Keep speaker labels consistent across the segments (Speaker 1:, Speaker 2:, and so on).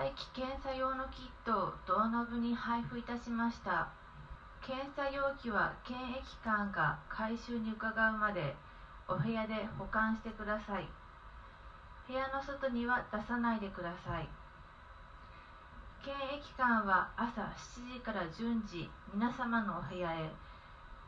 Speaker 1: 待機検査用のキットをドアノブに配布いたしました。検査容器は検疫官が回収に伺うまでお部屋で保管してください。部屋の外には出さないでください。検疫官は朝7時から順次皆様のお部屋へ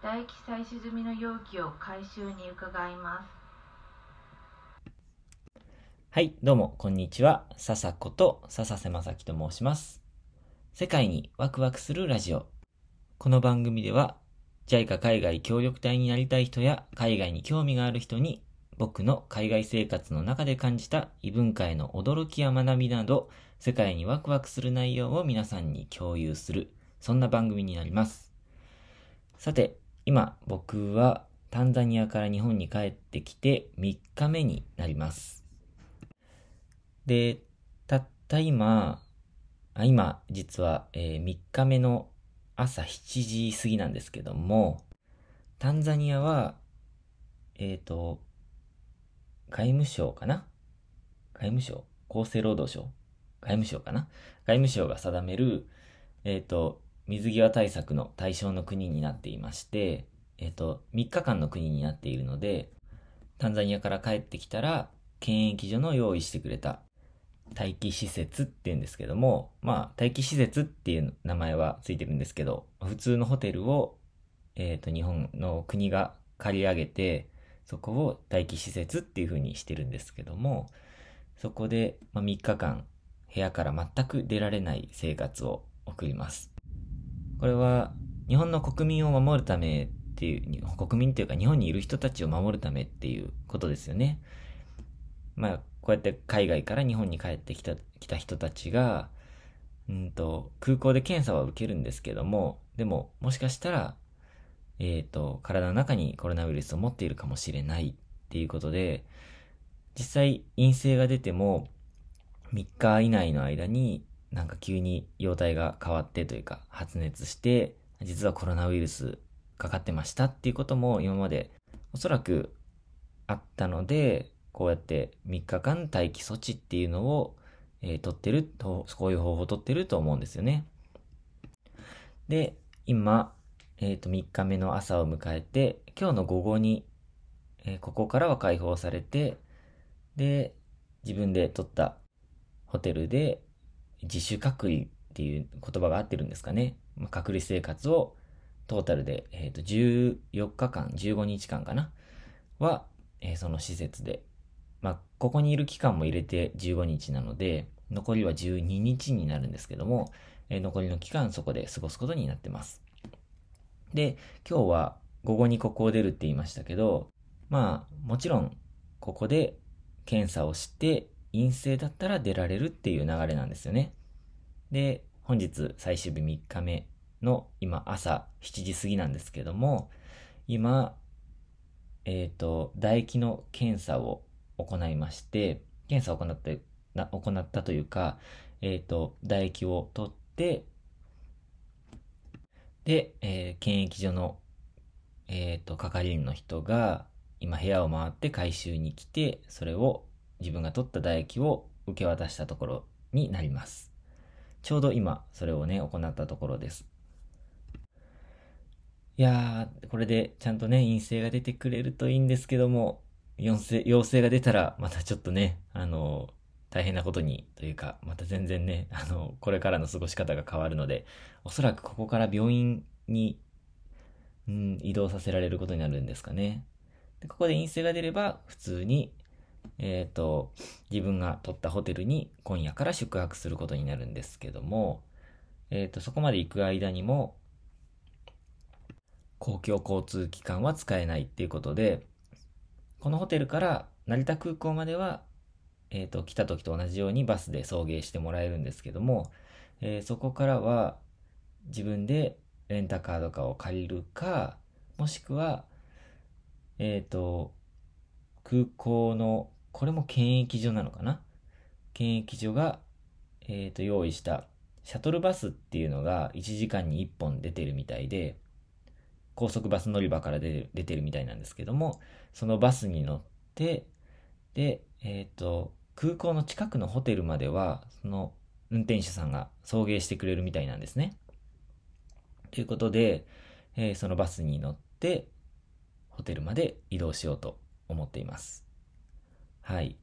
Speaker 1: 唾液採取済みの容器を回収に伺います。
Speaker 2: はい、どうも、こんにちは。笹子と笹瀬正樹と申します。世界にワクワクするラジオ。この番組では、JICA 海外協力隊になりたい人や海外に興味がある人に、僕の海外生活の中で感じた異文化への驚きや学びなど、世界にワクワクする内容を皆さんに共有する、そんな番組になります。さて、今、僕はタンザニアから日本に帰ってきて3日目になります。で、たった今、あ今、実は、えー3日目の朝7時過ぎなんですけども、タンザニアは、えっ、と、外務省かな？外務省？厚生労働省？外務省かな？外務省が定める、えっ、と、水際対策の対象の国になっていまして、えっ、と、3日間の国になっているので、タンザニアから帰ってきたら、検疫所の用意してくれた待機施設って言うんですけども、まあ、待機施設っていう名前はついてるんですけど、普通のホテルを、えっ、と、日本の国が借り上げて、そこを待機施設っていう風にしてるんですけども、そこで、ま、3日間、部屋から全く出られない生活を送ります。これは、日本の国民を守るためっていう、国民っていうか日本にいる人たちを守るためっていうことですよね。まあ、こうやって海外から日本に帰ってきた、来た人たちが、うんと、空港で検査は受けるんですけども、でも、もしかしたら、えっ、と、体の中にコロナウイルスを持っているかもしれないっていうことで、実際陰性が出ても、3日以内の間になんか急に容体が変わってというか、発熱して、実はコロナウイルスかかってましたっていうことも今までおそらくあったので、こうやって3日間待機措置っていうのを、えー取ってると、こういう方法を取ってると思うんですよね。で、今、えっ、と、3日目の朝を迎えて、今日の午後に、えーここからは解放されて、で、自分で取ったホテルで自主隔離っていう言葉が合ってるんですかね。まあ隔離生活をトータルで、えっ、と、14日間、15日間かなは、えーその施設でまあ、ここにいる期間も入れて15日なので、残りは12日になるんですけども、えー残りの期間そこで過ごすことになってます。で、今日は午後にここを出るって言いましたけど、まあ、もちろん、ここで検査をして陰性だったら出られるっていう流れなんですよね。で、本日最終日3日目の今朝7時過ぎなんですけども、今、えっ、と、唾液の検査を行いまして、検査を行って、な行ったというか、えっ、と、唾液を取って、で、えー検疫所の、えっ、と、係員の人が、今部屋を回って回収に来て、それを自分が取った唾液を受け渡したところになります。ちょうど今、それをね、行ったところです。いやー、これでちゃんとね、陰性が出てくれるといいんですけども、陽性、陽性が出たら、またちょっとね、あの、大変なことに、というか、また全然ね、あの、これからの過ごし方が変わるので、おそらくここから病院に、うん、移動させられることになるんですかね。で、ここで陰性が出れば、普通に、えっ、と、自分が取ったホテルに今夜から宿泊することになるんですけども、えっ、と、そこまで行く間にも、公共交通機関は使えないっていうことで、このホテルから成田空港までは、えっ、と、来た時と同じようにバスで送迎してもらえるんですけども、えーそこからは自分でレンタカーとかを借りるか、もしくは、えっ、と、空港の、これも検疫所なのかな？検疫所が、えっ、と、用意したシャトルバスっていうのが1時間に1本出てるみたいで、高速バス乗り場から出てる出てるみたいなんですけども、そのバスに乗って、で、えっ、と、空港の近くのホテルまでは、その運転手さんが送迎してくれるみたいなんですね。ということで、えー、そのバスに乗って、ホテルまで移動しようと思っています。はい。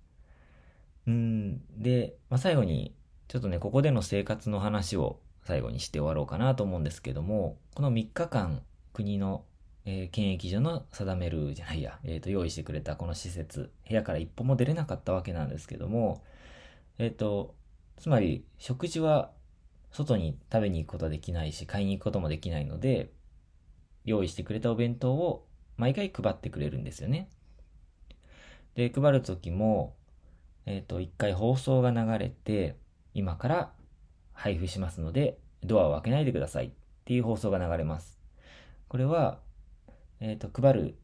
Speaker 2: うん、で、まあ、最後に、ちょっとね、ここでの生活の話を最後にして終わろうかなと思うんですけども、この3日間、国の、えー、検疫所の定めるじゃないや、え、ー、と、用意してくれたこの施設、部屋から一歩も出れなかったわけなんですけども、えっ、ー、と、つまり、食事は外に食べに行くことはできないし、買いに行くこともできないので、用意してくれたお弁当を毎回配ってくれるんですよね。で、配るときも、えっ、ー、と、一回放送が流れて、今から配布しますので、ドアを開けないでくださいっていう放送が流れます。これは、えっ、ー、と、配る、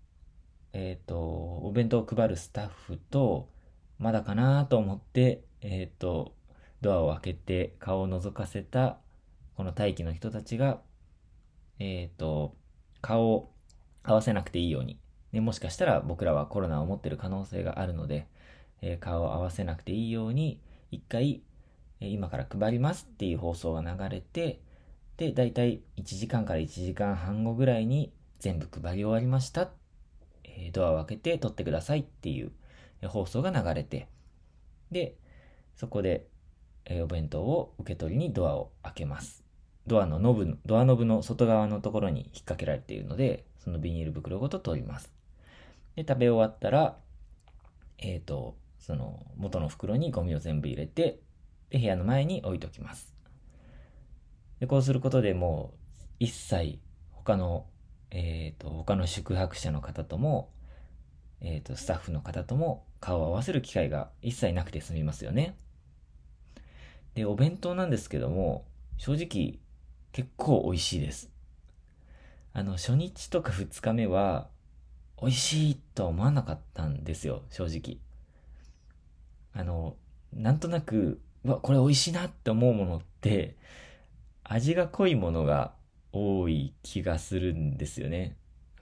Speaker 2: えっ、ー、と、お弁当を配るスタッフと、まだかなと思って、えっ、と、ドアを開けて顔を覗かせた、この待機の人たちが、えっ、と、顔を合わせなくていいように。で、もしかしたら僕らはコロナを持ってる可能性があるので、え、顔を合わせなくていいように、一回、今から配りますっていう放送が流れて、で、だいたい1時間から1時間半後ぐらいに全部配り終わりました。えー、ドアを開けて取ってくださいっていう放送が流れて、で、そこで、えお弁当を受け取りにドアを開けます。ドアのノブ、ドアノブの外側のところに引っ掛けられているので、そのビニール袋ごと取ります。で、食べ終わったら、えっ、ー、と、その元の袋にゴミを全部入れて、で、部屋の前に置いときます。で、こうすることでもう、一切他の、えっ、ー、と、他の宿泊者の方とも、えっ、ー、と、スタッフの方とも顔を合わせる機会が一切なくて済みますよね。で、お弁当なんですけども、正直結構美味しいです。あの、初日とか二日目は、美味しいとは思わなかったんですよ、正直。あの、なんとなく、うわ、これ美味しいなって思うものって、味が濃いものが多い気がするんですよね。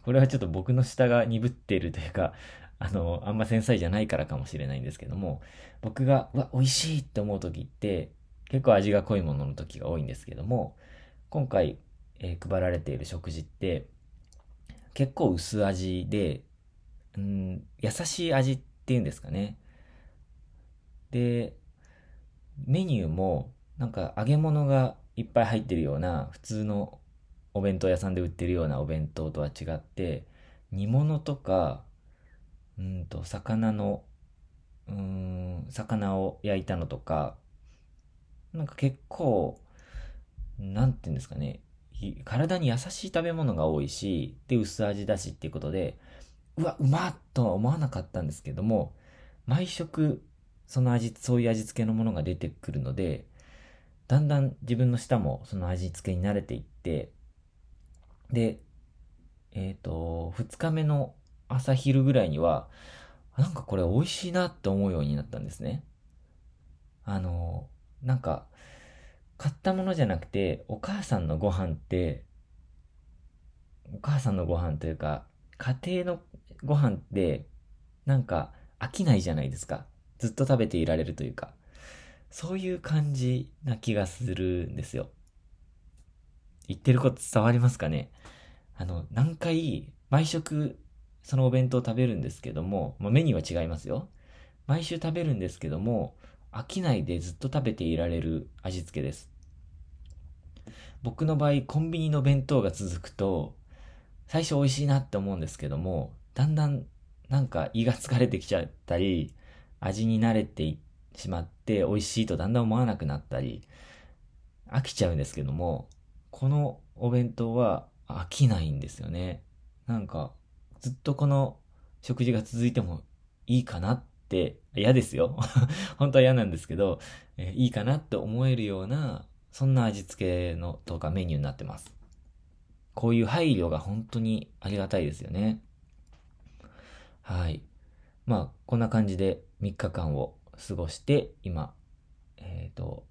Speaker 2: これはちょっと僕の舌が鈍っているというか、あの、あんま繊細じゃないからかもしれないんですけども、僕が、うわ、美味しいって思う時って、結構味が濃いものの時が多いんですけども、今回、えー、配られている食事って、結構薄味で、うん、優しい味っていうんですかね。で、メニューも、なんか揚げ物がいっぱい入ってるような、普通のお弁当屋さんで売ってるようなお弁当とは違って、煮物とか、うんと、魚の、うん、魚を焼いたのとか、なんか結構、なんて言うんですかね、体に優しい食べ物が多いし、で、薄味だしっていうことで、うわ、うまっとは思わなかったんですけども、毎食、その味、そういう味付けのものが出てくるので、だんだん自分の舌もその味付けに慣れていって、で、えっ、ー、と、二日目の朝昼ぐらいには、なんかこれ美味しいなって思うようになったんですね。あの、なんか、買ったものじゃなくて、お母さんのご飯って、お母さんのご飯というか、家庭のご飯って、なんか飽きないじゃないですか。ずっと食べていられるというか。そういう感じな気がするんですよ。言ってること伝わりますかね？あの、何回、毎食、そのお弁当食べるんですけども、まあ、メニューは違いますよ。毎週食べるんですけども、飽きないでずっと食べていられる味付けです。僕の場合、コンビニの弁当が続くと、最初美味しいなって思うんですけども、だんだんなんか胃が疲れてきちゃったり、味に慣れていっしまって美味しいとだんだん思わなくなったり、飽きちゃうんですけども、このお弁当は飽きないんですよね。なんか、ずっとこの食事が続いてもいいかなって、嫌ですよ。本当は嫌なんですけど、え、いいかなって思えるようなそんな味付けのとかメニューになってます。こういう配慮が本当にありがたいですよね。はい。まあ、こんな感じで3日間を過ごして、今、えっ、ー、と、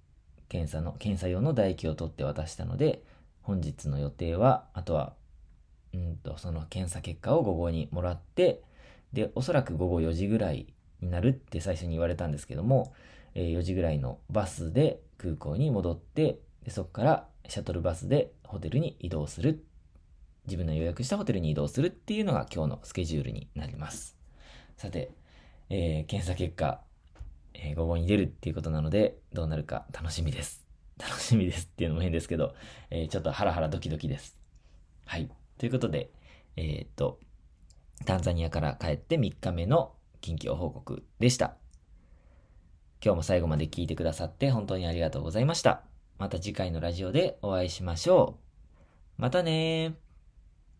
Speaker 2: 検査の、検査用の唾液を取って渡したので、本日の予定は、あとは、うんと、その検査結果を午後にもらって、で、おそらく午後4時ぐらいになるって最初に言われたんですけども、えー4時ぐらいのバスで空港に戻って、でそこからシャトルバスでホテルに移動する。自分の予約したホテルに移動するっていうのが今日のスケジュールになります。さて、えー検査結果、えー午後に出るっていうことなので、どうなるか楽しみです。楽しみですっていうのも変ですけど、えーちょっとハラハラドキドキです。はい。ということで、えーっと、タンザニアから帰って3日目の近況報告でした。今日も最後まで聞いてくださって本当にありがとうございました。また次回のラジオでお会いしましょう。またねー。